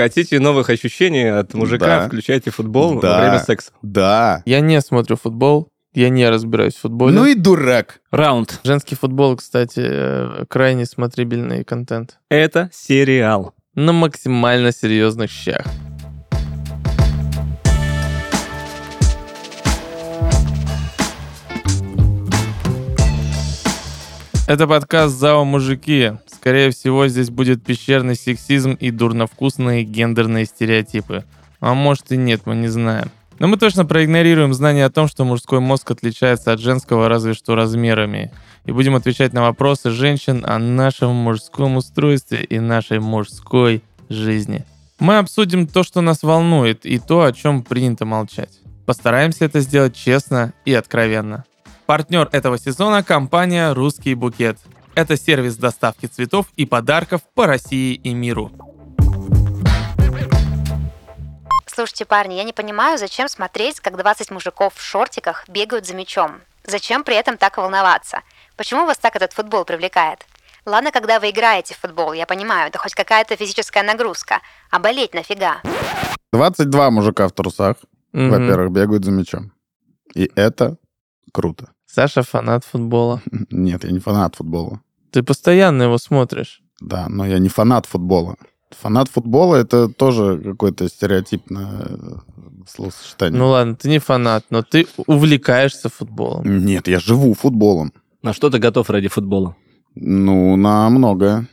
Хотите новых ощущений от мужика, Да. включайте футбол Да. во время секса. Да. Я не смотрю футбол, я не разбираюсь в футболе. Ну и дурак. Раунд. Женский футбол, кстати, э, крайне смотрибельный контент. Это сериал. На максимально серьезных щах. Это подкаст «ЗАО Мужики». Скорее всего, здесь будет пещерный сексизм и дурновкусные гендерные стереотипы. А может и нет, мы не знаем. Но мы точно проигнорируем знание о том, что мужской мозг отличается от женского разве что размерами. И будем отвечать на вопросы женщин о нашем мужском устройстве и нашей мужской жизни. Мы обсудим то, что нас волнует, и то, о чем принято молчать. Постараемся это сделать честно и откровенно. Партнер этого сезона – компания «Русский букет». Это сервис доставки цветов и подарков по России и миру. Слушайте, парни, я не понимаю, зачем смотреть, как 20 мужиков в шортиках бегают за мячом. Зачем при этом так волноваться? Почему вас так этот футбол привлекает? Ладно, когда вы играете в футбол, я понимаю, это хоть какая-то физическая нагрузка. А болеть нафига? 22 мужика в трусах, Мгм. во-первых, бегают за мячом. И это круто. Саша фанат футбола. Нет, я не фанат футбола. Ты постоянно его смотришь. Да, но я не фанат футбола. Фанат футбола это тоже какое-то стереотипное э, словосочетание. Ну ладно, ты не фанат, но ты увлекаешься футболом. Нет, я живу футболом. На что ты готов ради футбола? Ну, на многое.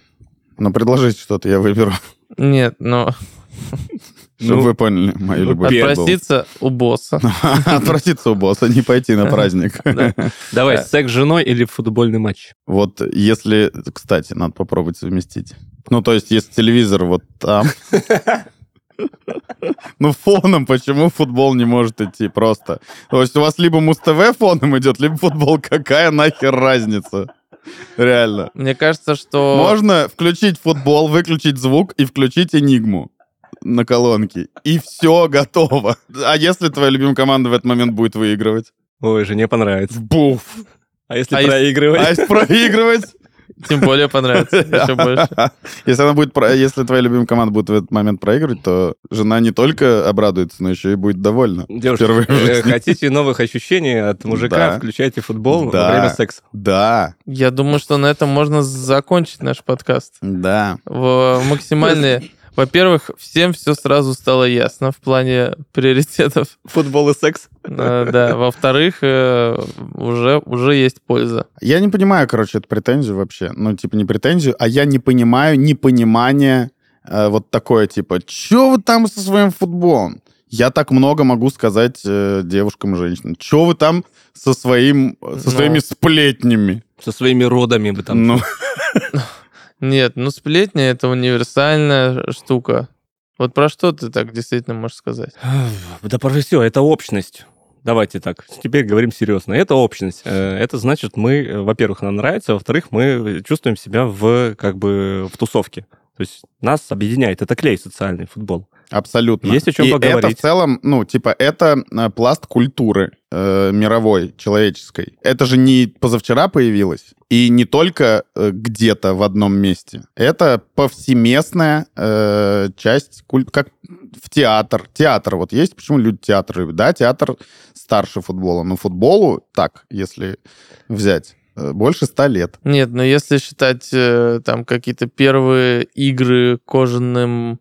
Но предложите что-то, я выберу. Нет, но Чтобы Ну, вы поняли мою любовь. к футболу. отпроситься у босса. Отпроситься у босса, не пойти на праздник. Да. Давай, Да. секс с женой или футбольный матч? Вот если, кстати, надо попробовать совместить. Ну, то есть, если телевизор вот там... Ну, фоном почему футбол не может идти просто? То есть у вас либо Муз-ТВ фоном идет, либо футбол. Какая нахер разница? Реально. Мне кажется, что... Можно включить футбол, выключить звук и включить Энигму на колонке. И все готово. А если твоя любимая команда в этот момент будет выигрывать? Ой, жене понравится. Буф! А если А если- проигрывать? А если проигрывать? Тем более понравится. Еще больше. Если она будет, если твоя любимая команда будет в этот момент проигрывать, то жена не только обрадуется, но еще и будет довольна. Девушки, э, хотите новых ощущений от мужика, Да. включайте футбол Да. во время секса. Да, Я думаю, что на этом можно закончить наш подкаст. да. В максимальные... Во-первых, всем все сразу стало ясно в плане приоритетов. Футбол и секс? Э, Да. Во-вторых, э, уже, уже есть польза. Я не понимаю, короче, эту претензию вообще. Ну, типа, не претензию, а я не понимаю непонимание э, вот такое, типа, чё вы там со своим футболом? Я так много могу сказать э, девушкам и женщинам. Чё вы там со, своим, со Ну. своими сплетнями? Со своими родами бы там. Ну, Нет, ну сплетня — это универсальная штука. Вот про что ты так действительно можешь сказать? Да про все, это общность. Давайте так, теперь говорим серьезно. Это общность. Э, Это значит, мы, э, во-первых, нам нравится, во-вторых, мы чувствуем себя в, как бы, в тусовке. То есть нас объединяет. Это клей социальный футбол. Абсолютно. Есть о чем И поговорить. это в целом, ну, типа, это э, пласт культуры э, мировой, человеческой. Это же не позавчера появилось, и не только э, где-то в одном месте. Это повсеместная э, часть культ, как в театр. Театр вот есть, почему люди театр любят? Да, театр старше футбола, но футболу, так, если взять, э, больше ста лет. Нет, но если считать э, там какие-то первые игры кожаным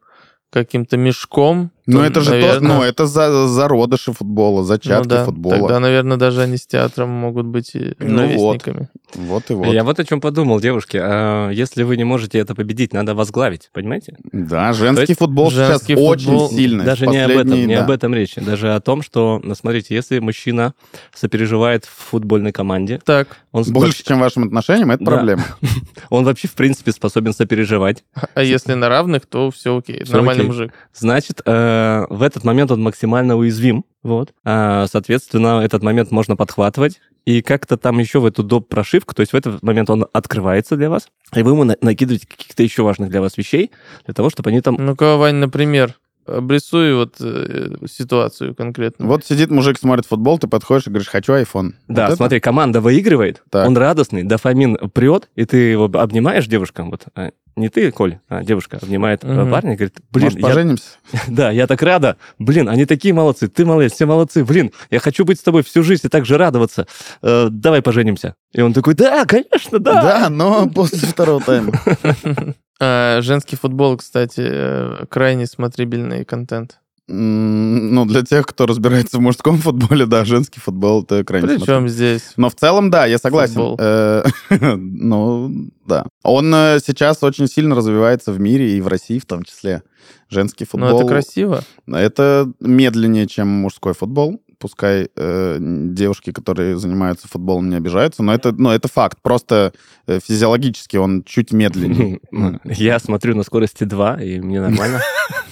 каким-то мешком, Но то, это же то, наверное, ну, это за, зародыши футбола, ну зачатки да, футбола. Тогда, наверное, даже они с театром могут быть и Ну вот. ровесниками. Вот и вот. Я вот о чем подумал, девушки. А Если вы не можете это победить, надо возглавить, понимаете? Да, женский То есть футбол женский сейчас очень футбол- сильный. Даже не об этом, не да. об этом речи. Даже о том, что, ну, смотрите, если мужчина сопереживает в футбольной команде, Так, он, Больше, чем вашим отношениям, это Да. проблема. он вообще, в принципе, способен сопереживать. а если на равных, то все окей. Нормальный мужик. Значит, э, в этот момент он максимально уязвим. Вот. А, соответственно, этот момент можно подхватывать. И как-то там еще в эту доп. прошивку, то есть в этот момент он открывается для вас, и вы ему на- накидываете каких-то еще важных для вас вещей, для того, чтобы они там... Ну-ка, Вань, например, обрисуй вот э, ситуацию конкретно. Вот сидит мужик, смотрит футбол, ты подходишь и говоришь, хочу iPhone. Да, Вот это- смотри, команда выигрывает, Так. он радостный, дофамин прет, и ты его обнимаешь девушкам, вот, а, не ты, Коль, а девушка обнимает Мгм. парня и говорит, блин, Может, я- поженимся? да, я так рада, блин, они такие молодцы, ты молодец, все молодцы, блин, я хочу быть с тобой всю жизнь и так же радоваться, Э, давай поженимся. И он такой, да, конечно, да. Да, но после второго тайма. А, Женский футбол, кстати, э, крайне смотрибельный контент. Ну, для тех, кто разбирается в мужском футболе, да, женский футбол это крайне Причем смотрибельно. здесь? Но в целом, да, я согласен. Э, Ну, да. Он э, сейчас очень сильно развивается в мире и в России в том числе. Женский Ну, футбол. это красиво. Это медленнее, чем мужской футбол. Пускай э, девушки, которые занимаются футболом, не обижаются, но это, ну, это факт. Просто э, физиологически он чуть медленнее. Я смотрю на скорости 2, и мне нормально.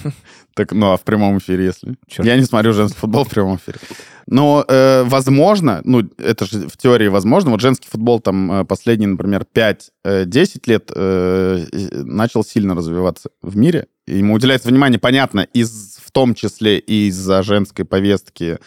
Так, ну, а в прямом эфире, если? Чёрт. Я не смотрю женский футбол в прямом эфире. Но, э, возможно, ну, это же в теории возможно, вот женский футбол там э, последние, например, 5-10 лет э, э, начал сильно развиваться в мире. Ему уделяется внимание, понятно, из, в том числе и из-за женской повестки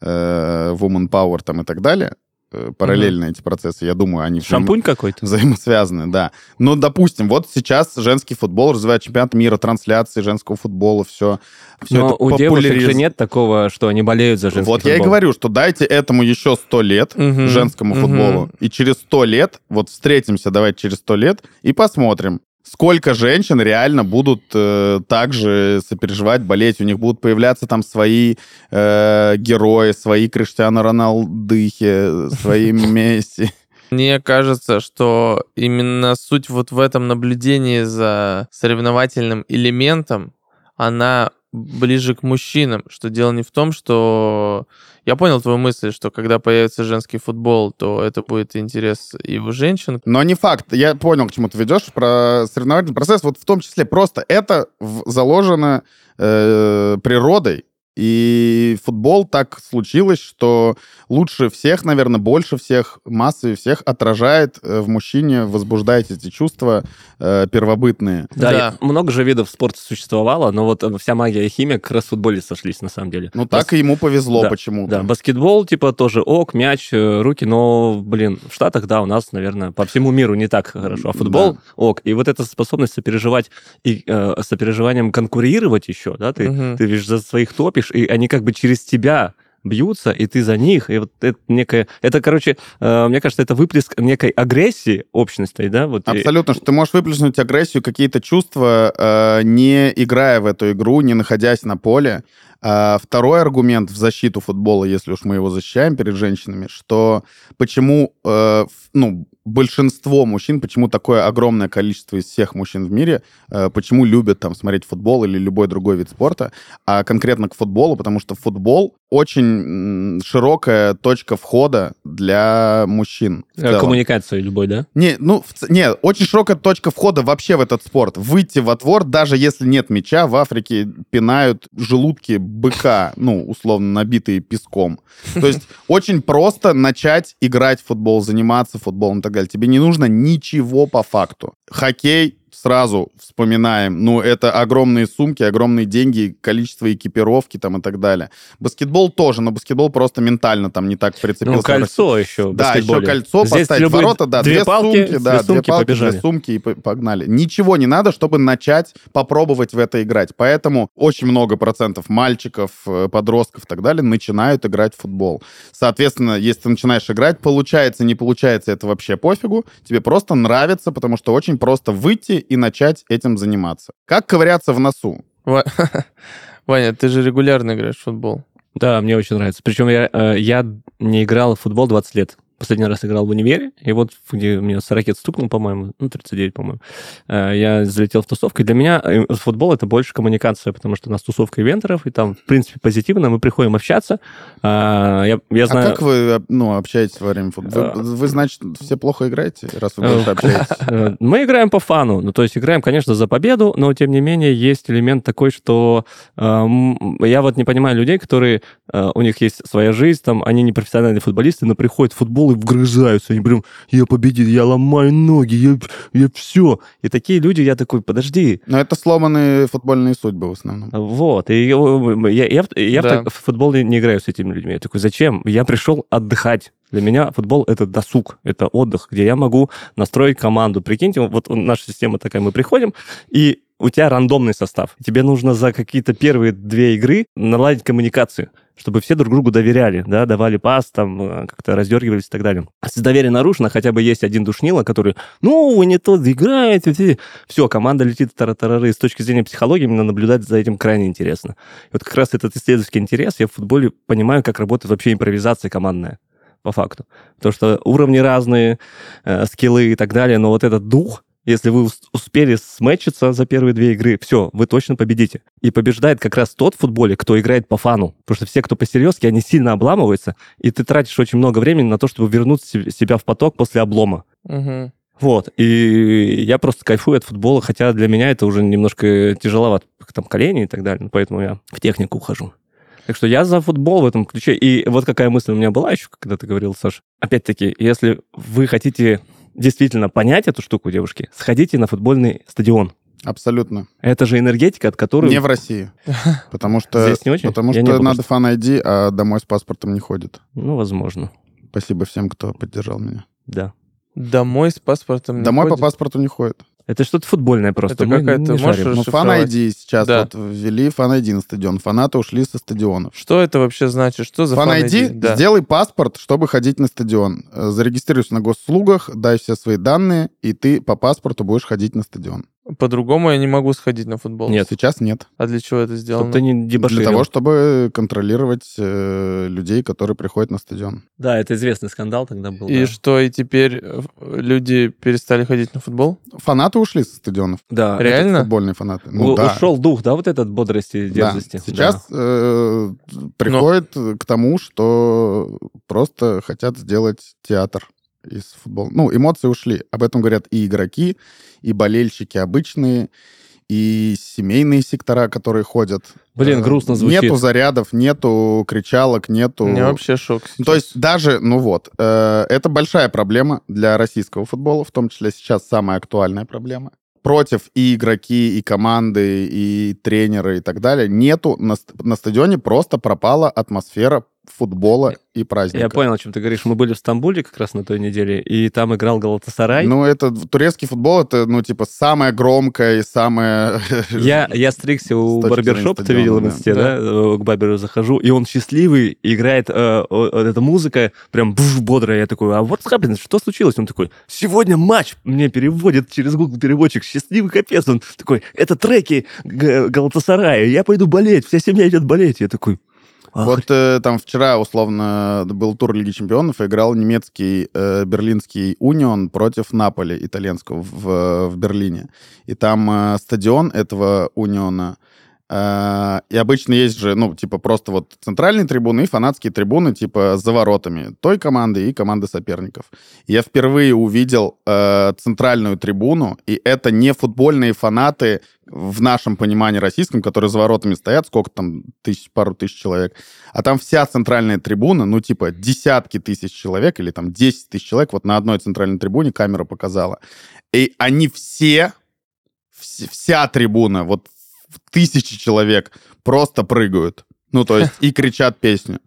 э, Woman Power там и так далее. Э, параллельно эти процессы, я думаю, они Шампунь какой-то? взаимосвязаны, да. Ну, допустим, вот сейчас женский футбол развивает чемпионат мира, трансляции женского футбола, все. все Но это у девушек популяриз- же нет такого, что они болеют за женский Вот я и футбол. говорю, что дайте этому еще сто лет, Мгм, женскому мгм. футболу, и через сто лет, вот встретимся, давайте через сто лет, и посмотрим, сколько женщин реально будут э, также сопереживать, болеть. У них будут появляться там свои э, герои, свои Криштиану Роналдыхи, свои Месси. Мне кажется, что именно суть вот в этом наблюдении за соревновательным элементом, она ближе к мужчинам, что дело не в том, что... Я понял твою мысль, что когда появится женский футбол, то это будет интерес и у женщин. Но не факт. Я понял, к чему ты ведешь про соревновательный процесс. Вот в том числе просто это заложено э, природой. И футбол так случилось, что лучше всех, наверное, больше всех, массовее всех отражает э, в мужчине, возбуждает эти чувства э, первобытные. Да, Да. и много же видов спорта существовало, но вот э, вся магия и химия как раз в футболе сошлись, на самом деле. Ну, так и ему повезло Да, почему-то. Да, баскетбол, типа, тоже ок, мяч, э, руки, но, блин, в Штатах, да, у нас, наверное, по всему миру не так хорошо. А футбол Да. ок. И вот эта способность сопереживать и э, сопереживанием конкурировать еще, да, ты, Мгм. ты видишь, за своих топишь, и они как бы через тебя бьются, и ты за них, и вот это некое... Это, короче, э, мне кажется, это выплеск некой агрессии общности, да? Вот, и- Абсолютно, что ты можешь выплеснуть агрессию, какие-то чувства, э, не играя в эту игру, не находясь на поле. А второй аргумент в защиту футбола, если уж мы его защищаем перед женщинами, что почему, э, ну, большинство мужчин, почему такое огромное количество из всех мужчин в мире, э, почему любят там смотреть футбол или любой другой вид спорта, а конкретно к футболу, потому что футбол очень широкая точка входа для мужчин. э, целом. коммуникации любой, да? Не, ну, в не, очень широкая точка входа вообще в этот спорт. Выйти во двор, даже если нет мяча, в Африке пинают желудки быка, ну, условно, набитые песком. То есть очень просто начать играть в футбол, заниматься футболом и так далее. Тебе не нужно ничего по факту. Хоккей сразу вспоминаем, ну, это огромные сумки, огромные деньги, количество экипировки там и так далее. Баскетбол тоже, но баскетбол просто ментально там не так прицепился. Ну, кольцо еще Да, еще кольцо Здесь поставить, любые ворота, да, две две, палки, сумки, да, две сумки, палки, побежали. две сумки и по- погнали. Ничего не надо, чтобы начать попробовать в это играть. Поэтому очень много процентов мальчиков, э, подростков и так далее начинают играть в футбол. Соответственно, если ты начинаешь играть, получается, не получается, это вообще пофигу. Тебе просто нравится, потому что очень просто выйти и начать этим заниматься. Как ковыряться в носу? Ва- Ваня, ты же регулярно играешь в футбол. Да, мне очень нравится. Причем я, э, я не играл в футбол 20 лет. Последний раз играл в универе, и вот где у меня 40 стукнул, по-моему, ну, 39, по-моему, э, я залетел в тусовку. И для меня э, футбол — это больше коммуникация, потому что у нас тусовка ивентеров, и там, в принципе, позитивно, мы приходим общаться. А, Я, я А знаю... как вы ну, общаетесь во время футбола? Вы, вы, значит, все плохо играете, раз вы больше Э, общаетесь? Э, Мы играем по фану, ну, то есть играем, конечно, за победу, но, тем не менее, есть элемент такой, что я вот не понимаю людей, которые, э, у них есть своя жизнь, там, они не профессиональные футболисты, но приходят в футбол футбол и вгрызаются. Они прям, я победил, я ломаю ноги, я, я все. И такие люди, я такой, подожди. Но это сломанные футбольные судьбы в основном. Вот. И я, я, я, я Да. в, так- в футбол не, не играю с этими людьми. Я такой, зачем? Я пришел отдыхать. Для меня футбол — это досуг, это отдых, где я могу настроить команду. Прикиньте, вот наша система такая, мы приходим, и у тебя рандомный состав. Тебе нужно за какие-то первые две игры наладить коммуникацию, чтобы все друг другу доверяли, да, давали пас, там, э, как-то раздергивались и так далее. А Если доверие нарушено, хотя бы есть один душнило, который, ну, вы не тот играете, все, команда летит тара-тарары. С точки зрения психологии именно наблюдать за этим крайне интересно. И вот как раз этот исследовательский интерес, я в футболе понимаю, как работает вообще импровизация командная по факту. Потому что уровни разные, э, скиллы и так далее, но вот этот дух, если вы ус- успели сметчиться за первые две игры, все, вы точно победите. И побеждает как раз тот в футболе, кто играет по фану. Потому что все, кто посерьезки, они сильно обламываются, и ты тратишь очень много времени на то, чтобы вернуть се- себя в поток после облома. Мгм. Вот, и я просто кайфую от футбола, хотя для меня это уже немножко тяжеловато, там, колени и так далее, ну, поэтому я в технику ухожу. Так что я за футбол в этом ключе. И вот какая мысль у меня была еще, когда ты говорил, Саш. Опять-таки, если вы хотите действительно понять эту штуку, девушки, сходите на футбольный стадион. Абсолютно. Это же энергетика, от которой... Не в России. Потому что, Здесь не очень? потому Я что надо фан ID, а домой с паспортом не ходит. Ну, возможно, Спасибо всем, кто поддержал меня. да. Домой с паспортом не Домой по ходит? паспорту не ходит. Это что-то футбольное просто. Это какая-то- можешь. Ну, фан. ID сейчас Да. вот ввели фан ID на стадион. Фанаты ушли со стадионов. Что это вообще значит? Что за Фан ID, Да. сделай паспорт, чтобы ходить на стадион. Э, Зарегистрируйся на госуслугах, дай все свои данные, и ты по паспорту будешь ходить на стадион. По-другому я не могу сходить на футбол. Нет. Сейчас нет. А для чего это Чтобы сделано? ты не дебоширил. Для того, чтобы контролировать э, людей, которые приходят на стадион. Да, это известный скандал тогда был. И да. что, и теперь э, люди перестали ходить на футбол? Фанаты ушли со стадионов. Да, Реально? Футбольные фанаты. Ну, У- да. Ушел дух, да, вот этот бодрости, Да. дерзости. Сейчас э, приходит к тому, что просто хотят сделать театр из футбола. Ну, эмоции ушли. Об этом говорят и игроки, и болельщики обычные, и семейные сектора, которые ходят. Блин, Э, грустно звучит. Нету зарядов, нету кричалок, нету... У меня вообще шок. Ну, То есть даже, ну вот, э, это большая проблема для российского футбола, в том числе сейчас самая актуальная проблема. Против и игроки, и команды, и тренеры, и так далее. Нету на, на стадионе просто пропала атмосфера футбола и праздника. Я понял, о чем ты говоришь. Мы были в Стамбуле как раз на той неделе, и там играл Галатасарай. Ну, это турецкий футбол, это, ну, типа, самое громкое и самое... Я, я стригся у барбершопа, ты видел в инсте, да? Э, К барберу захожу, и он счастливый, играет э, о- эта музыка прям бф, бодрая. Я такой, а вот happened? Что случилось? Он такой, сегодня матч. Мне переводит через Google переводчик. Счастливый капец. Он такой, это треки Галатасарая. Я пойду болеть. Вся семья идет болеть. Я такой, Вот э, там вчера, условно, был тур Лиги Чемпионов, играл немецкий э, берлинский Унион против Наполи, итальянского, в, в Берлине. И там э, стадион этого Униона, и обычно есть же, ну, типа, просто вот центральные трибуны и фанатские трибуны, типа, за воротами той команды и команды соперников. Я впервые увидел э, центральную трибуну, и это не футбольные фанаты в нашем понимании российском, которые за воротами стоят, сколько там, тысяч, пару тысяч человек, а там вся центральная трибуна, ну, типа, десятки тысяч человек или там 10 тысяч человек, вот на одной центральной трибуне камера показала. И они все, вс- вся трибуна, вот тысячи человек просто прыгают. Ну, то есть, и кричат песню.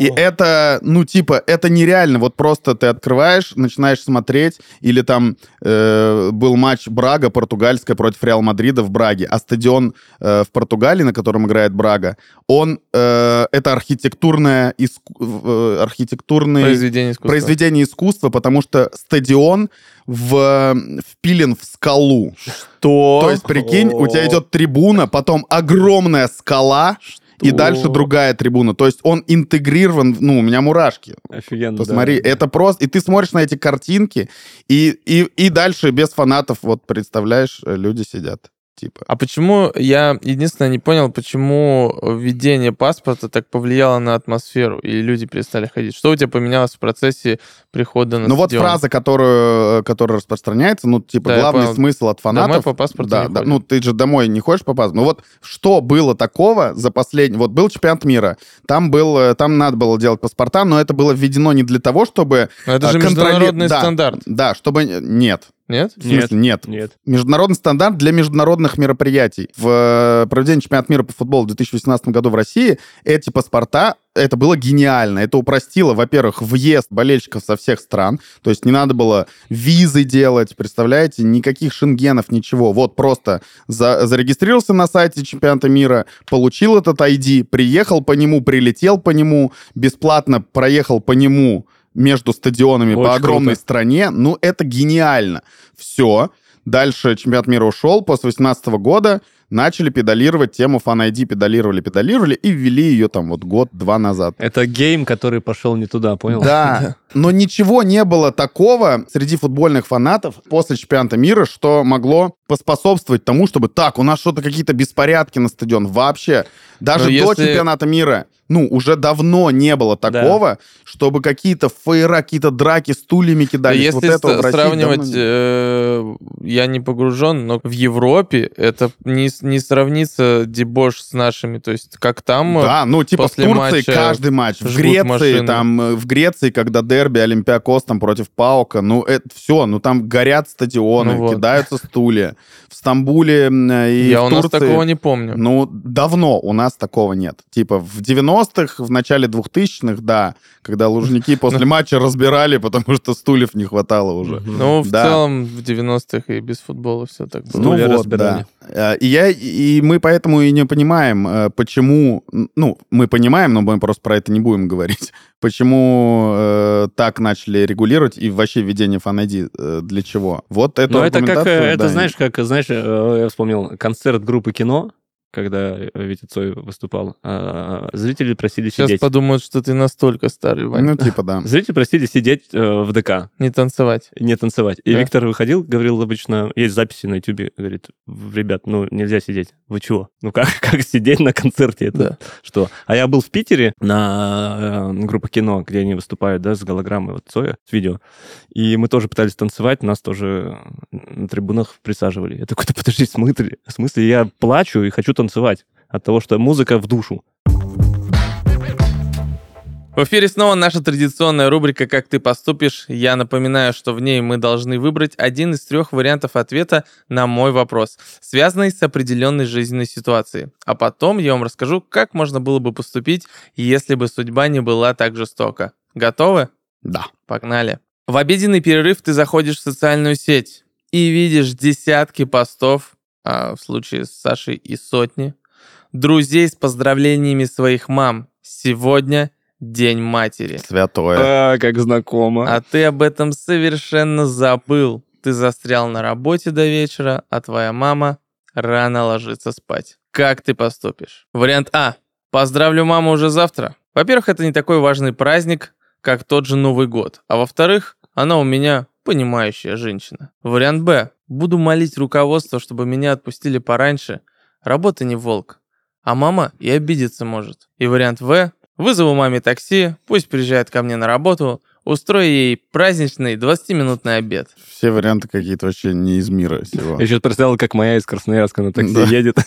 И это, ну, типа, это нереально. Вот просто ты открываешь, начинаешь смотреть, или там э, был матч Брага, португальская, против Реал Мадрида в Браге, а стадион э, в Португалии, на котором играет Брага, он, э, это архитектурное, иску- э, архитектурный Произведение искусства. произведение искусства, потому что стадион в, впилен в скалу. То, То есть, прикинь, у тебя идет трибуна, потом огромная скала, и дальше другая трибуна. То есть он интегрирован, ну, у меня мурашки. Офигенно, Посмотри, да. это просто... И ты смотришь на эти картинки, и, и, и дальше без фанатов, вот представляешь, люди сидят. Типа. А почему, я единственное не понял, почему введение паспорта так повлияло на атмосферу, и люди перестали ходить? Что у тебя поменялось в процессе прихода на Ну вот стадион? фраза, которую, которая распространяется, ну, типа, Да, главный смысл от фанатов... Домой по паспорту да, да, ну, ты же домой не ходишь по паспорту. Ну вот что было такого за последний... Вот был чемпионат мира, там, был, э, там надо было делать паспорта, но это было введено не для того, чтобы... Но это а, же контроли- международный да, стандарт, Да, чтобы... Нет. Нет? Смысле, нет. Нет. Международный стандарт для международных мероприятий. В э, проведении чемпионата мира по футболу в 2018 году в России эти паспорта, это было гениально. Это упростило, во-первых, въезд болельщиков со всех стран. То есть не надо было визы делать, представляете? Никаких шенгенов, ничего. Вот просто за- зарегистрировался на сайте чемпионата мира, получил этот ID, приехал по нему, прилетел по нему, бесплатно проехал по нему между стадионами Очень по огромной круто. стране. Ну, это гениально. Все. Дальше чемпионат мира ушел. После 2018 года начали педалировать тему Fan ID, педалировали, педалировали и ввели ее там вот год-два назад. Это гейм, который пошел не туда, понял? Да, но ничего не было такого среди футбольных фанатов после чемпионата мира, что могло поспособствовать тому, чтобы так, у нас что-то какие-то беспорядки на стадион. Вообще, даже Но до если- чемпионата мира, ну, уже давно не было такого, чтобы какие-то фейера, какие-то драки стульями кидались. Если вот этого в ст- сравнивать, э, я не погружен, но в Европе это не, не сравнится дебош с нашими. То есть как там... Да, ну типа в после Турции матча каждый матч, в Греции машины. там, э, в Греции, когда дерби Олимпиакос там против Паука, ну это все, ну там горят стадионы, Ну вот. кидаются стулья. В Стамбуле э, и я в у нас Турции. такого не помню. Ну, давно у нас такого нет. Типа в 90-х, в начале 2000-х, да, когда лужники после матча разбирали, потому что стульев не хватало уже. Ну, в Да. целом, в 90-х и без футбола все так было. Ну Стулья вот, разбирали. да. Э, И, я, и мы поэтому и не понимаем, э, почему... Ну, мы понимаем, но мы просто про это не будем говорить. Почему э, так начали регулировать и вообще введение э, для чего? Вот эту Ну, это как, аргументацию, это да, знаешь, как, знаешь, э, я вспомнил концерт группы кино, когда Витя Цой выступал. а, Зрители просили Сейчас сидеть. подумают, что ты настолько старый, Вань. Ну, типа, да. Зрители просили сидеть э, в ДК, Не танцевать. не танцевать. И Да. Виктор выходил, говорил обычно, есть записи на ютубе, говорит, ребят, ну нельзя сидеть. Вы чего? Ну как, как сидеть на концерте? Это Да. что? А я был в Питере на э, группе кино, где они выступают, да, с голограммой вот Цоя, с видео. И мы тоже пытались танцевать, нас тоже на трибунах присаживали. Я такой, да подожди, в смысле? В смысле? Я плачу и хочу танцевать от того, что музыка в душу. В эфире снова наша традиционная рубрика «Как ты поступишь?». Я напоминаю, что в ней мы должны выбрать один из трех вариантов ответа на мой вопрос, связанный с определенной жизненной ситуацией. А потом я вам расскажу, как можно было бы поступить, если бы судьба не была так жестока. Готовы? Да. Погнали. В обеденный перерыв ты заходишь в социальную сеть и видишь десятки постов, а в случае с Сашей и сотни, друзей с поздравлениями своих мам. Сегодня День матери. Святое. А, как знакомо. А ты об этом совершенно забыл. Ты застрял на работе до вечера, а твоя мама рано ложится спать. Как ты поступишь? Вариант А. Поздравлю маму уже завтра. Во-первых, это не такой важный праздник, как тот же Новый год. А во-вторых, она у меня понимающая женщина. Вариант Б. Буду молить руководство, чтобы меня отпустили пораньше. Работа не волк. А мама и обидеться может. И вариант В. Вызову маме такси, пусть приезжает ко мне на работу, устрою ей праздничный 20-минутный обед. Все варианты какие-то вообще не из мира сего. Я сейчас представил, как моя из Красноярска на такси Да. едет.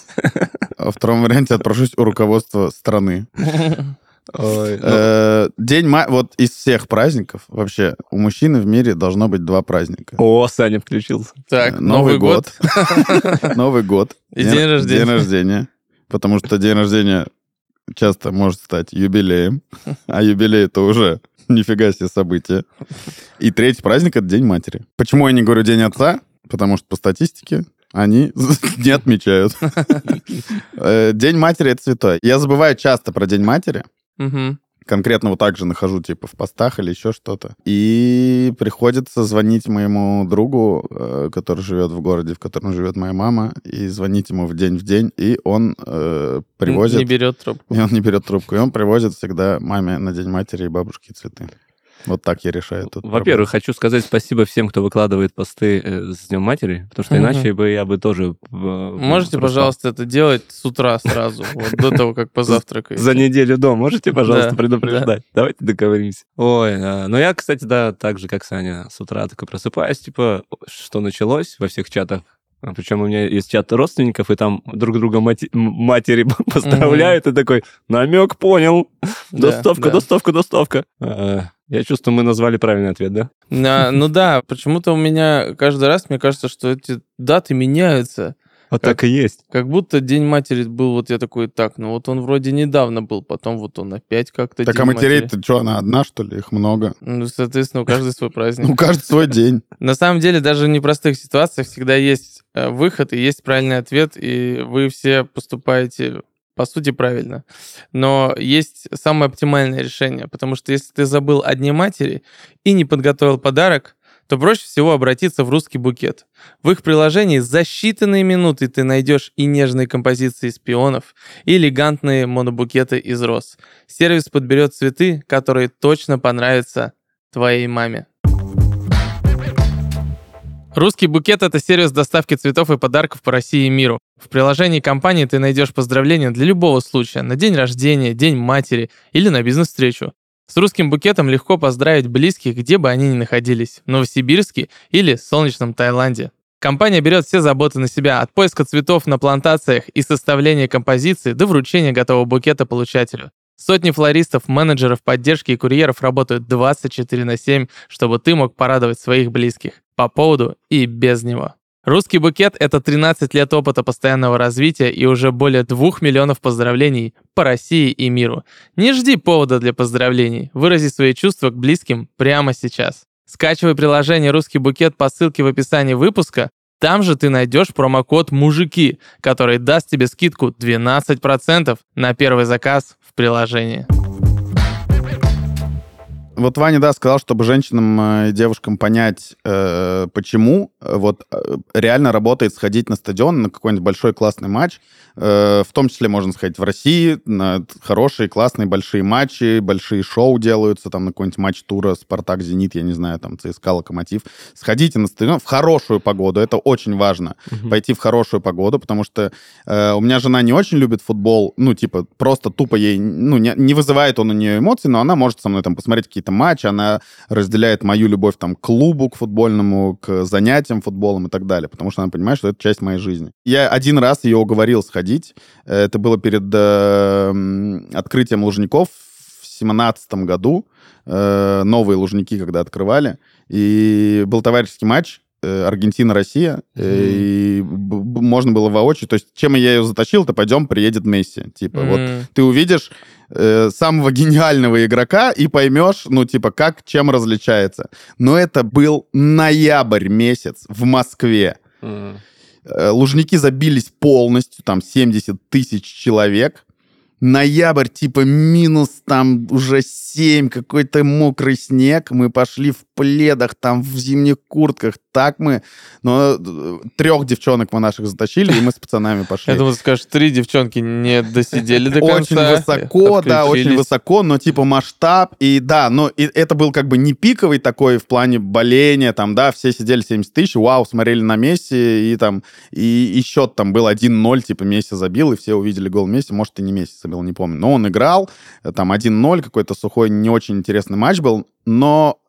А во втором варианте отпрошусь у руководства страны. Ой, ну, Э, День ма... Вот из всех праздников вообще у мужчины в мире должно быть два праздника. О, Саня включился. Так, Э, Новый год. Новый год. И день рождения. День рождения. Потому что день рождения часто может стать юбилеем. А юбилей это уже нифига себе событие. И третий праздник это День матери. Почему я не говорю День отца? Потому что по статистике они не отмечают. Э, День матери это святое. Я забываю часто про День матери. Мгм. конкретно вот так же нахожу, типа, в постах или еще что-то. И приходится звонить моему другу, э, который живет в городе, в котором живет моя мама, и звонить ему в день в день, и он э, привозит... Не берет трубку. И он не берет трубку, и он привозит всегда маме на День матери и бабушке цветы. Вот так я решаю тут. Во-первых, хочу сказать спасибо всем, кто выкладывает посты э, с Днем Матери, потому что иначе бы я бы тоже... э, Можете, пожалуйста, это делать с утра сразу, вот до того, как позавтракаете. За неделю до можете, пожалуйста, Да, предупреждать? Давайте договоримся. Ой, а, ну я, кстати, да, так же, как Саня, с утра такой просыпаюсь, типа, что началось во всех чатах. Причем у меня есть чат родственников, и там друг друга мати- матери поздравляют, и такой, намек понял, доставка, доставка, доставка. А, Я чувствую, мы назвали правильный ответ, да? На- Ну да, почему-то у меня каждый раз, мне кажется, что эти даты меняются. Вот Как- так и есть. Как будто День матери был, вот я такой, так, ну вот он вроде недавно был, потом вот он опять как-то Так День а матерей матери. ты что, она одна, что ли? Их много. Ну, соответственно, у каждого свой праздник. Ну, каждый свой день. На самом деле, даже в непростых ситуациях всегда есть э, выход и есть правильный ответ, и вы все поступаете, по сути, правильно. Но есть самое оптимальное решение, потому что если ты забыл о Дне матери и не подготовил подарок, то проще всего обратиться в русский букет. В их приложении за считанные минуты ты найдешь и нежные композиции из пионов, и элегантные монобукеты из роз. Сервис подберет цветы, которые точно понравятся твоей маме. Русский букет — это сервис доставки цветов и подарков по России и миру. В приложении компании ты найдешь поздравления для любого случая, на день рождения, день матери или на бизнес-встречу. С русским букетом легко поздравить близких, где бы они ни находились, в Новосибирске или солнечном Таиланде. Компания берет все заботы на себя, от поиска цветов на плантациях и составления композиции до вручения готового букета получателю. Сотни флористов, менеджеров поддержки и курьеров работают 24 на 7, чтобы ты мог порадовать своих близких по поводу и без него. Русский букет — это 13 лет опыта постоянного развития и уже более 2 миллионов поздравлений по России и миру. Не жди повода для поздравлений, вырази свои чувства к близким прямо сейчас. Скачивай приложение «Русский букет» по ссылке в описании выпуска. Там же ты найдешь промокод «Мужики», который даст тебе скидку 12% на первый заказ в приложении. Вот Ваня, да, сказал, чтобы женщинам э, и девушкам понять, э, почему, э, вот э, реально работает сходить на стадион на какой-нибудь большой классный матч. Э, в том числе можно сходить в России на хорошие, классные, большие матчи, большие шоу делаются, там на какой-нибудь матч тура Спартак, Зенит, я не знаю, там ЦСКА, Локомотив. Сходите на стадион в хорошую погоду, это очень важно. Пойти в хорошую погоду, потому что э, у меня жена не очень любит футбол, ну, типа, просто тупо ей, ну, не, не вызывает он у нее эмоций, но она может со мной там посмотреть какие-то матчи, она разделяет мою любовь там к клубу, к футбольному, к занятиям футболом и так далее, потому что она понимает, что это часть моей жизни. Я один раз ее уговорил сходить, это было перед э, открытием Лужников в семнадцатом году, э, новые Лужники, когда открывали, и был товарищеский матч, Аргентина-Россия, э, и можно было воочию. То есть, чем я ее заточил, то пойдем, приедет Месси. Типа, вот М, ты увидишь э, самого гениального игрока и поймешь, ну, типа, как, чем различается. Но это был ноябрь месяц в Москве. Э, Лужники забились полностью, там 70 тысяч человек. Ноябрь, типа, минус там уже 7, какой-то мокрый снег. Мы пошли в пледах, там, в зимних куртках. Так мы... Но трех девчонок мы наших затащили, и мы с пацанами пошли. Я думал, ты скажешь, три девчонки не досидели до Очень конца. высоко, да, очень высоко, но типа масштаб, и да, но это был как бы не пиковый такой в плане боления, там, да, все сидели 70 тысяч, вау, смотрели на Месси, и там, и, и счет там был 1-0, типа Месси забил, и все увидели гол Месси, может, и не Месси забил, не помню, но он играл, э, там 1-0, какой-то сухой, не очень интересный матч был, но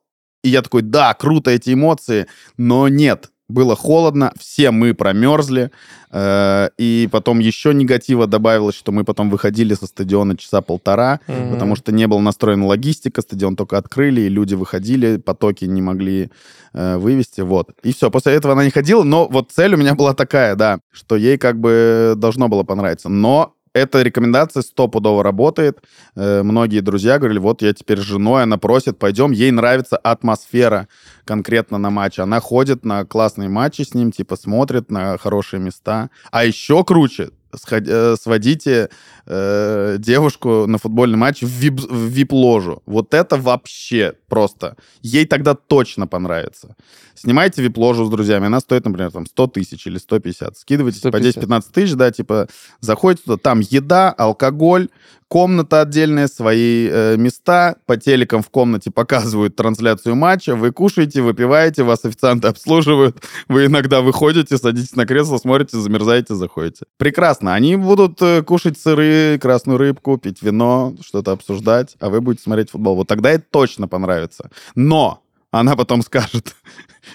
и я такой, да, круто эти эмоции, но нет, было холодно, все мы промерзли, э, и потом еще негатива добавилось, что мы потом выходили со стадиона часа полтора, Мгм. потому что не была настроена логистика, стадион только открыли, и люди выходили, потоки не могли э, вывести, вот. И все, после этого она не ходила, но вот цель у меня была такая, да, что ей как бы должно было понравиться, но эта рекомендация стопудово работает. Э, многие друзья говорили, вот я теперь с женой, она просит, пойдем, ей нравится атмосфера конкретно на матче. Она ходит на классные матчи с ним, типа смотрит на хорошие места. А еще круче, сводите э, девушку на футбольный матч в, вип- в вип-ложу. Вот это вообще просто. Ей тогда точно понравится. Снимайте вип-ложу с друзьями. Она стоит, например, там 100 тысяч или 150. Скидывайтесь по 150. 10-15 тысяч, да, типа заходите туда, там еда, алкоголь, комната отдельная, свои э, места. По телекам в комнате показывают трансляцию матча. Вы кушаете, выпиваете, вас официанты обслуживают. Вы иногда выходите, садитесь на кресло, смотрите, замерзаете, заходите. Прекрасно. Они будут э, кушать сыры, красную рыбку, пить вино, что-то обсуждать, а вы будете смотреть футбол. Вот тогда это точно понравится. Но она потом скажет,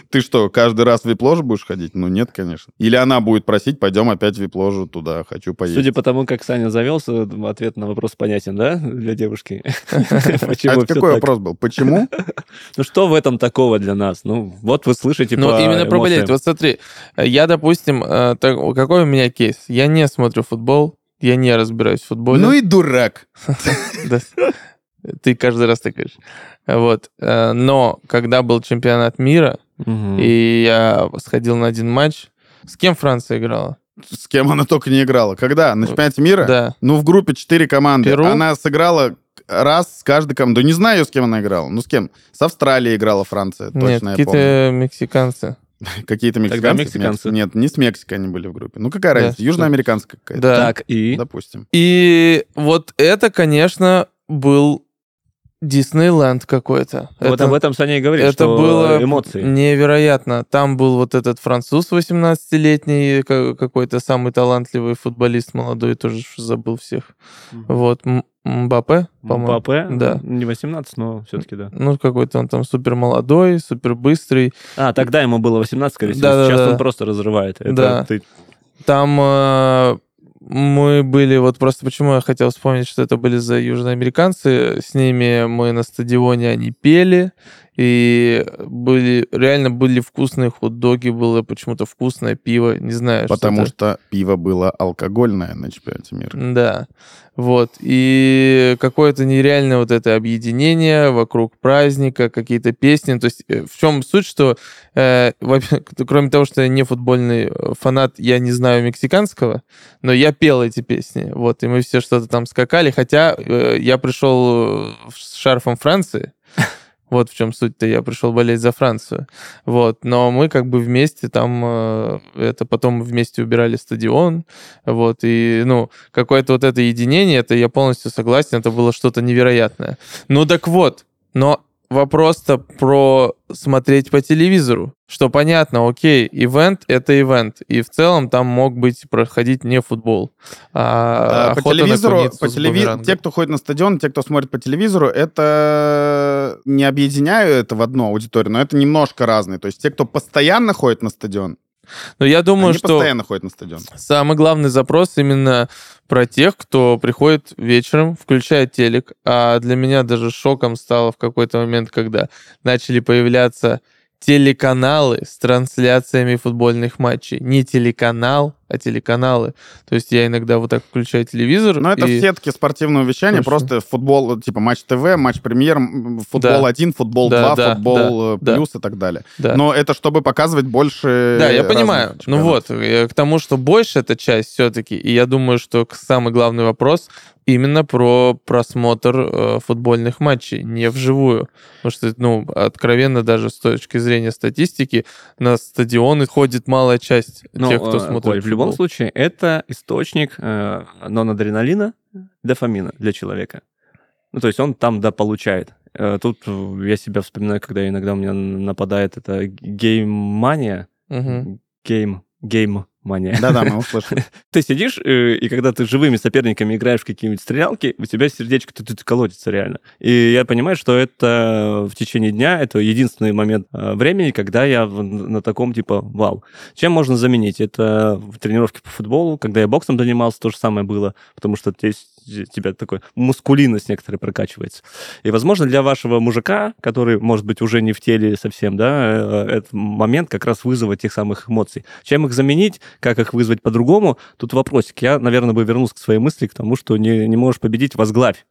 ты что, каждый раз в вип-ложу будешь ходить? Ну, нет, конечно. Или она будет просить, пойдем опять в вип-ложу туда, хочу поесть. Судя по тому, как Саня завелся, ответ на вопрос понятен, да, для девушки? А это какой вопрос был? Почему? Ну, что в этом такого для нас? Ну, вот вы слышите Ну, по именно про болеть. Вот смотри, я, допустим, э, какой у меня кейс? Я не смотрю футбол, я не разбираюсь в футболе. Ну и дурак. Ты каждый раз так говоришь. Вот. Э, Но когда был чемпионат мира, И я сходил на один матч, с кем Франция играла? С кем она только не играла. Когда? На чемпионате мира? Да. Ну, в группе четыре команды. Перу? Она сыграла раз с каждой командой. Да не знаю, с кем она играла. Ну, с кем? С Австралией играла Франция, Нет, точно я помню. какие-то мексиканцы. Какие-то Тогда мексиканцы? мексиканцы. Нет, не с Мексикой они были в группе. Ну, какая Да. разница? Южноамериканская какая-то. Да. Так, и... Допустим. И вот это, конечно, был Диснейленд какой-то. Вот это, об этом Саня и говорит, это что было эмоции. невероятно. Там был вот этот француз 18-летний, ка- какой-то самый талантливый футболист молодой, тоже забыл всех. Вот, Мбаппе, по-моему. Мбаппе? Да. Не 18, но все-таки да. Ну, какой-то он там супер молодой, супер быстрый. А, тогда ему было 18, скорее всего. Да-да-да. Сейчас он просто разрывает. Это Да. ты- Там э, мы были, вот просто почему я хотел вспомнить, что это были за южноамериканцы. С ними мы на стадионе, они пели, и были, реально были вкусные хот-доги, было почему-то вкусное пиво, не знаю. Потому что-то. что пиво было алкогольное на чемпионате мира. Да, вот. И какое-то нереальное вот это объединение вокруг праздника, какие-то песни. То есть э, в чем суть, что э, кроме того, что я не футбольный э, фанат, я не знаю мексиканского, но я пел эти песни. Вот, и мы все что-то там скакали, хотя э, я пришел э, с шарфом Франции, вот в чем суть-то, я пришел болеть за Францию. Вот, но мы как бы вместе там, э, это потом вместе убирали стадион, вот, и, ну, какое-то вот это единение, это я полностью согласен, это было что-то невероятное. Ну так вот, но вопрос-то про смотреть по телевизору, что понятно, окей, ивент — это ивент, и в целом там мог быть проходить не футбол, а, А, по телевизору, по телеви- те, кто ходит на стадион, те, кто смотрит по телевизору, это не объединяю это в одну аудиторию, но это немножко разные. То есть те, кто постоянно ходит на стадион, Но я думаю, они что... постоянно ходят на стадион. Самый главный запрос именно про тех, кто приходит вечером, включает телек. А для меня даже шоком стало в какой-то момент, когда начали появляться телеканалы с трансляциями футбольных матчей. Не телеканал, а телеканалы. То есть я иногда вот так включаю телевизор. Но это и- в сетке спортивного вещания, Точно. просто футбол, типа матч ТВ, матч премьер, футбол Да. 1, футбол Да, 2, да, футбол э, да, плюс и так далее. Да. Но это чтобы показывать больше Да, я понимаю. Ну чемпионатов. вот, э, к тому, что больше эта часть все-таки, и я думаю, что самый главный вопрос именно про просмотр э, футбольных матчей, не вживую. Потому что, ну, откровенно, даже с точки зрения статистики, на стадионы ходит малая часть Ну, тех, кто э, смотрит Коль, в любом случае, это источник э, нонадреналина, дофамина для человека. Ну, то есть он там, да, получает. Э, Тут я себя вспоминаю, когда иногда у меня нападает это гейм-мания. Мгм. Гейм, гейм-мания. Да-да, мы услышали. Ты сидишь, э, и когда ты живыми соперниками играешь в какие-нибудь стрелялки, у тебя сердечко тут колотится реально. И я понимаю, что это в течение дня, это единственный момент э, времени, когда я на таком типа вау. Чем можно заменить? Это в тренировке по футболу, когда я боксом занимался, то же самое было, потому что здесь тебя такой мускулинность некоторая прокачивается. И, возможно, для вашего мужика, который, может быть, уже не в теле совсем, да, э, этот момент как раз вызова тех самых эмоций. Чем их заменить, как их вызвать по-другому, тут вопросик. Я, наверное, бы вернулся к своей мысли, к тому, что не, не можешь победить, возглавь.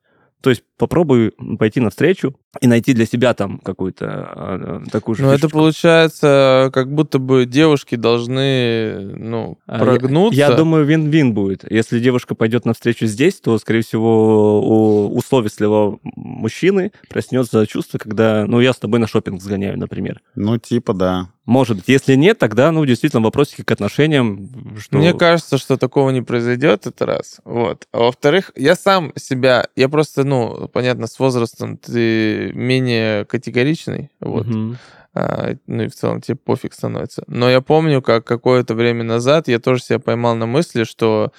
То есть попробуй пойти навстречу и найти для себя там какую-то э, такую же Ну, это получается, как будто бы девушки должны, ну, А, прогнуться. Я, я думаю, вин-вин будет. Если девушка пойдет навстречу здесь, то, скорее всего, у условистливого мужчины проснется чувство, когда, ну, я с тобой на шопинг сгоняю, например. Ну, типа, да. Может быть. Если нет, тогда, ну, действительно, вопросики к отношениям. Что... Мне кажется, что такого не произойдет, это раз. Вот. А во-вторых, я сам себя, я просто, ну, понятно, с возрастом ты менее категоричный, вот. Мгм. А, ну и в целом тебе пофиг становится. Но я помню, как какое-то время назад я тоже себя поймал на мысли, что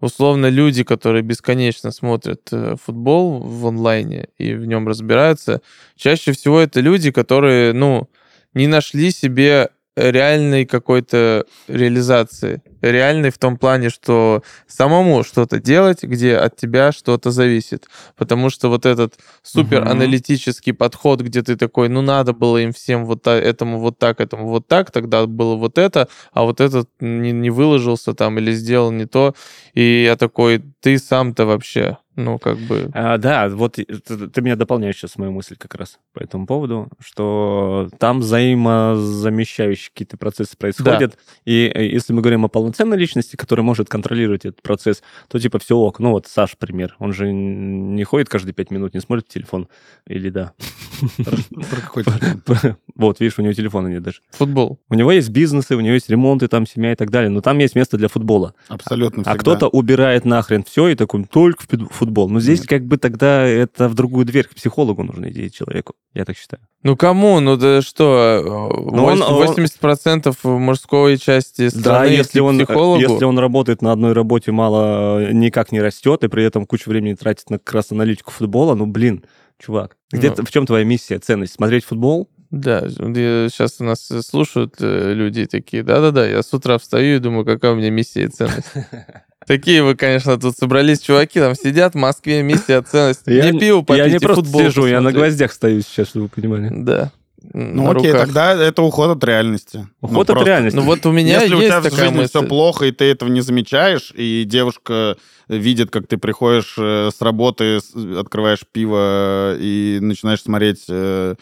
условно люди, которые бесконечно смотрят э, футбол в онлайне и в нем разбираются, чаще всего это люди, которые, ну, не нашли себе реальной какой-то реализации. Реальной в том плане, что самому что-то делать, где от тебя что-то зависит. Потому что вот этот супер аналитический подход, где ты такой, ну надо было им всем вот та- этому вот так, этому вот так, тогда было вот это, а вот этот не, не выложился там или сделал не то. И я такой, ты сам-то вообще, ну как бы... А, да, вот ты, меня дополняешь сейчас мою мысль как раз по этому поводу, что там взаимозамещающие какие-то процессы происходят. И э, если мы говорим о полноценной личности, которая может контролировать этот процесс, то типа все ок. Ну вот Саш, пример. Он же не ходит каждые пять минут, не смотрит телефон. Или да? Про какой телефон? Вот, видишь, у него телефона нет даже. Футбол. У него есть бизнесы, у него есть ремонты, там семья и так далее, но там есть место для футбола. Абсолютно А кто-то убирает нахрен все и такой, только футбол. Но здесь как бы тогда это в другую дверь, к психологу нужно идти человеку. Я так считаю. Ну кому? Ну да что, Ну, он- вось- 80% мужской части страны Да, если он, если он работает на одной работе, мало никак не растет, и при этом кучу времени тратит на как раз аналитику футбола, ну, блин, чувак, где Ну. в чем твоя миссия, ценность? Смотреть футбол? Да, сейчас у нас слушают э, люди такие, да-да-да, я с утра встаю и думаю, какая у меня миссия и ценность. Такие вы, конечно, тут собрались чуваки, там сидят в Москве, миссия, ценность. Я, не пиво попить я не просто сижу, я на гвоздях стою сейчас, чтобы вы понимали. Да. Ну на окей, руках. тогда это уход от реальности. Уход Ну, от просто- реальности. Ну вот у меня Если у есть тебя в жизни мысль. все плохо, и ты этого не замечаешь, и девушка видит, как ты приходишь э, с работы, открываешь пиво и начинаешь смотреть э,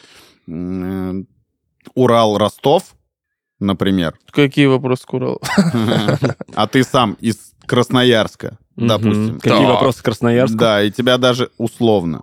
э, Урал-Ростов, например, Какие вопросы, Курал? а ты сам из Красноярска, допустим. Какие вопросы к Красноярску? Да, и тебя даже условно,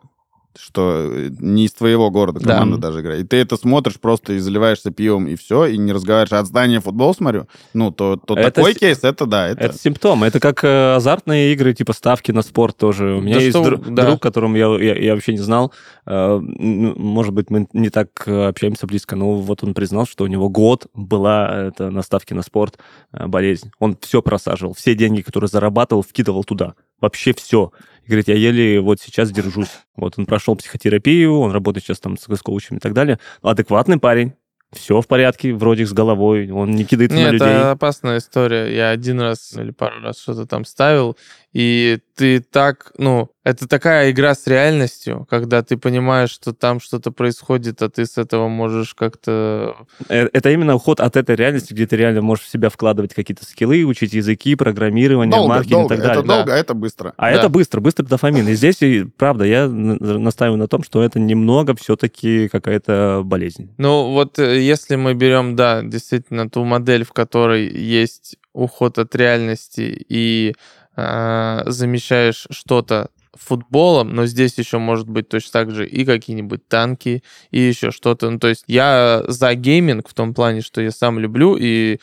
что э, не из твоего города Да. команда даже играет. И ты это смотришь просто и заливаешься пивом, и все, и не разговариваешь. А от здания футбол смотрю, ну, то, то Это такой с- кейс, это да, это... Это симптом. Это как э, азартные игры, типа ставки на спорт тоже. У меня Да есть что- друг, да. друг, которому я, я, я вообще не знал. Э, может быть, мы не так общаемся близко, но вот он признал, что у него год была это на ставке на спорт болезнь. Он все просаживал. Все деньги, которые зарабатывал, вкидывал туда. Вообще все. И говорит, я еле вот сейчас держусь. Вот он прошел психотерапию, он работает сейчас там с, коучем и так далее. Адекватный парень. Все в порядке, вроде с головой, он не кидается на Нет, людей. это опасная история. Я один раз или пару раз что-то там ставил, и ты так, ну, это такая игра с реальностью, когда ты понимаешь, что там что-то происходит, а ты с этого можешь как-то... Э, Это именно уход от этой реальности, где ты реально можешь в себя вкладывать какие-то скиллы, учить языки, программирование, Долго, маркетинг долго, и так далее. это да. долго, а это быстро. А Да. это быстро, быстро дофамин. И здесь, и, правда, я настаиваю на том, что это немного все-таки какая-то болезнь. Ну, вот э, если мы берем, да, действительно, ту модель, в которой есть уход от реальности и э, замещаешь что-то футболом, но здесь еще может быть точно так же и какие-нибудь танки, и еще что-то. Ну, то есть я за гейминг в том плане, что я сам люблю, и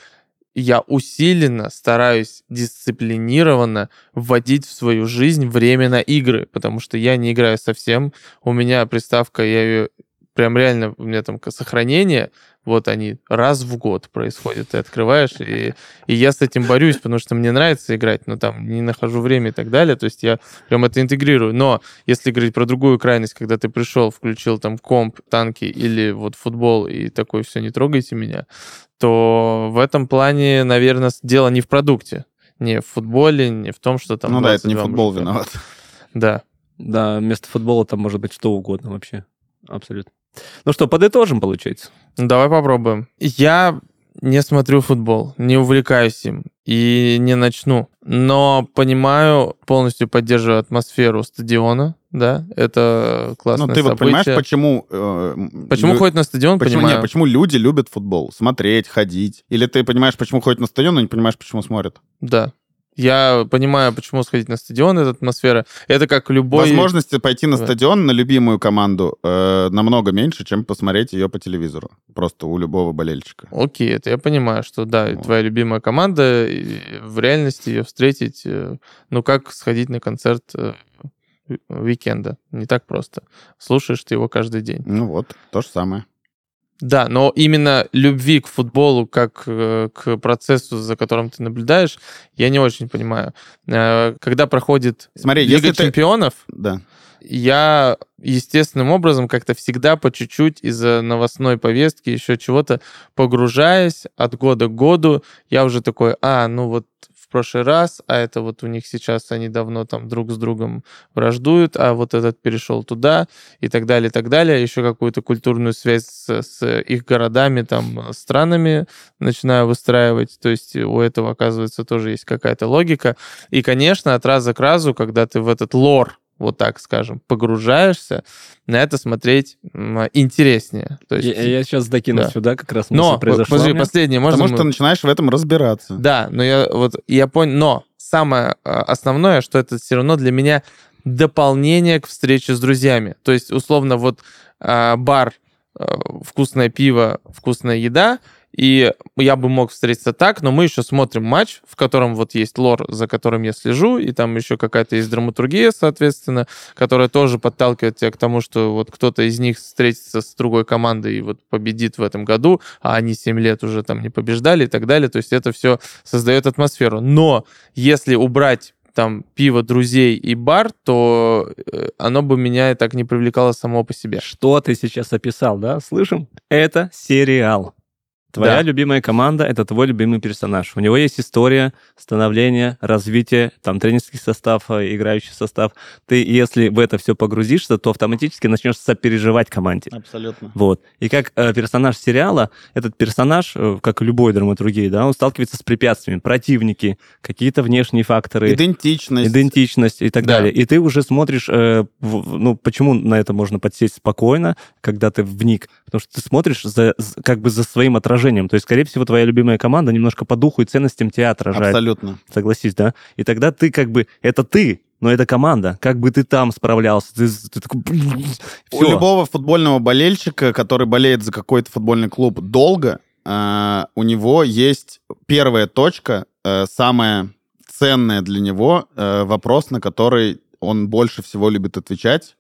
я усиленно стараюсь дисциплинированно вводить в свою жизнь время на игры, потому что я не играю совсем. У меня приставка, я ее прям реально, у меня там сохранение, вот они раз в год происходят, ты открываешь, и, и я с этим борюсь, потому что мне нравится играть, но там не нахожу время и так далее, то есть я прям это интегрирую. Но если говорить про другую крайность, когда ты пришел, включил там комп, танки или вот футбол и такой, все, не трогайте меня, то в этом плане, наверное, дело не в продукте, не в футболе, не в том, что там... ну да, это не 22 футбол мужика. виноват. Да. Да, вместо футбола там может быть что угодно вообще. Абсолютно. Ну что, подытожим, получается? Давай попробуем. Я не смотрю футбол, не увлекаюсь им и не начну. Но понимаю, полностью поддерживаю атмосферу стадиона, да, это классное Ну ты вот событие. понимаешь, почему... э, Почему лю- ходят на стадион, Почему, понимаю. не, почему люди любят футбол? Смотреть, ходить. Или ты понимаешь, почему ходят на стадион, но не понимаешь, почему смотрят? Да. Я понимаю, почему сходить на стадион, эта атмосфера. Это как любой... Возможности пойти на стадион на любимую команду э, намного меньше, чем посмотреть ее по телевизору. Просто у любого болельщика. Окей, это я понимаю, что да, Вот. твоя любимая команда, в реальности ее встретить, э, ну как сходить на концерт э, уикенда. Не так просто. Слушаешь ты его каждый день. Ну вот, то же самое. Да, но именно любви к футболу как э, к процессу, за которым ты наблюдаешь, я не очень понимаю. Э, Когда проходит Смотри, Лига если ты... чемпионов, Да. я естественным образом как-то всегда по чуть-чуть из-за новостной повестки, еще чего-то, погружаясь от года к году, я уже такой, а, ну вот прошлый раз, а это вот у них сейчас они давно там друг с другом враждуют, а вот этот перешел туда и так далее, и так далее. Еще какую-то культурную связь с, с их городами, там, странами начинаю выстраивать. То есть у этого, оказывается, тоже есть какая-то логика. И, конечно, от раза к разу, когда ты в этот лор вот так скажем, погружаешься, на это смотреть интереснее. То есть, Я, сейчас докину Да. сюда, как раз но, мысль произошла. подожди, последнее, можно Потому мы- что начинаешь в этом разбираться. Да, но я вот я понял, но самое а, основное, что это все равно для меня дополнение к встрече с друзьями. То есть, условно, вот а, бар, а, вкусное пиво, вкусная еда, и я бы мог встретиться так, но мы еще смотрим матч, в котором вот есть лор, за которым я слежу, и там еще какая-то есть драматургия, соответственно, которая тоже подталкивает тебя к тому, что вот кто-то из них встретится с другой командой и вот победит в этом году, а они 7 лет уже там не побеждали и так далее. То есть это все создает атмосферу. Но если убрать там пиво, друзей и бар, то э, оно бы меня и так не привлекало само по себе. Что ты сейчас описал, да? Слышим? Это сериал. Твоя Да. любимая команда — это твой любимый персонаж. У него есть история становления, развития, там, тренерский состав, э, играющий состав. Ты, если в это все погрузишься, то автоматически начнешь сопереживать команде. Абсолютно. Вот. И как э, персонаж сериала, этот персонаж, э, как и любой драматургии, да, он сталкивается с препятствиями, противники, какие-то внешние факторы, Идентичность. идентичность и так Да. далее. И ты уже смотришь, э, в- ну, почему на это можно подсесть спокойно, когда ты вник? Потому что ты смотришь за, как бы за своим отражением. То есть, скорее всего, твоя любимая команда немножко по духу и ценностям тебя отражает. Абсолютно. Согласись, да? И тогда ты как бы, это ты, но это команда. Как бы ты там справлялся? Ты, ты такой... У всё. любого футбольного болельщика, который болеет за какой-то футбольный клуб долго, э, у него есть первая точка, э, самая ценная для него, э, вопрос, на который он больше всего любит отвечать.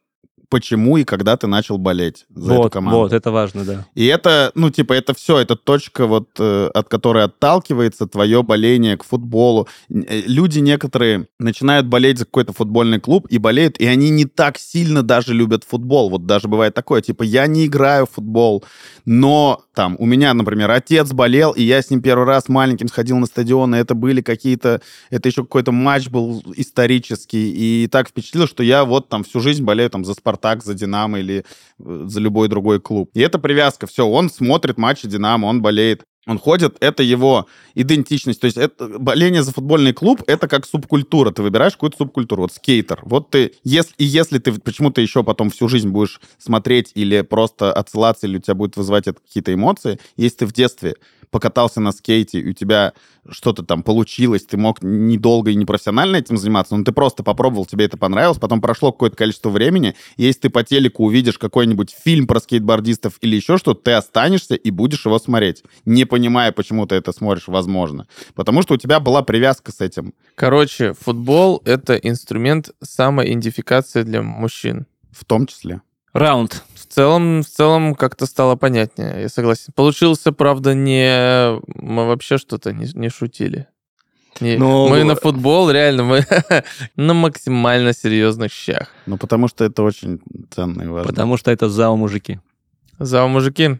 Почему и когда ты начал болеть за эту Вот, команду? вот, это важно, да. И это, ну, типа, это все, это точка, вот, э, от которой отталкивается твое боление к футболу. Э, Люди некоторые начинают болеть за какой-то футбольный клуб и болеют, и они не так сильно даже любят футбол. Вот даже бывает такое, типа, я не играю в футбол, но там у меня, например, отец болел, и я с ним первый раз маленьким сходил на стадион, и это были какие-то, это еще какой-то матч был исторический, и так впечатлило, что я вот там всю жизнь болею там за Спартак, за Динамо или э, за любой другой клуб. И это привязка, все, он смотрит матчи Динамо, он болеет. Он ходит, это его идентичность. То есть это, боление за футбольный клуб — это как субкультура. Ты выбираешь какую-то субкультуру. Вот скейтер. Вот ты, если, и если ты почему-то еще потом всю жизнь будешь смотреть или просто отсылаться, или у тебя будет вызывать это какие-то эмоции, если ты в детстве покатался на скейте, и у тебя что-то там получилось, ты мог недолго и непрофессионально этим заниматься, но ты просто попробовал, тебе это понравилось, потом прошло какое-то количество времени, и если ты по телеку увидишь какой-нибудь фильм про скейтбордистов или еще что-то, ты останешься и будешь его смотреть, не понимая, почему ты это смотришь, возможно. Потому что у тебя была привязка с этим. Короче, футбол — это инструмент самоидентификации для мужчин. В том числе. Раунд. В целом, в целом как-то стало понятнее, я согласен. Получился, правда, не... Мы вообще что-то не, не шутили. Не- Ну, мы на футбол, реально, мы на максимально серьезных щах. Ну, потому что это очень ценно и важно. Потому что это ЗАО мужики. За мужики.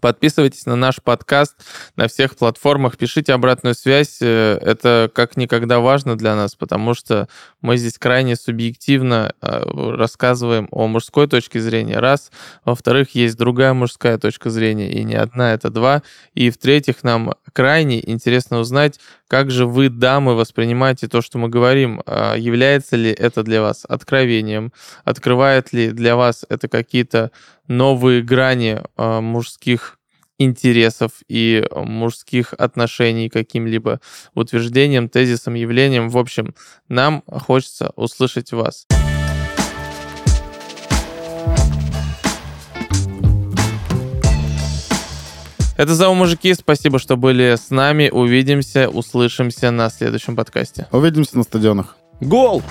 Подписывайтесь на наш подкаст на всех платформах, пишите обратную связь. Э, Это как никогда важно для нас, потому что мы здесь крайне субъективно э, рассказываем о мужской точке зрения. Раз. Во-вторых, есть другая мужская точка зрения, и не одна, это два. И в-третьих, нам крайне интересно узнать, как же вы, дамы, воспринимаете то, что мы говорим. А Является ли это для вас откровением? Открывает ли для вас это какие-то новые грани э, мужских интересов и мужских отношений каким-либо утверждением, тезисом, явлением. В общем, нам хочется услышать вас. Это «Зау мужики». Спасибо, что были с нами. Увидимся, услышимся на следующем подкасте. Увидимся на стадионах. Гол!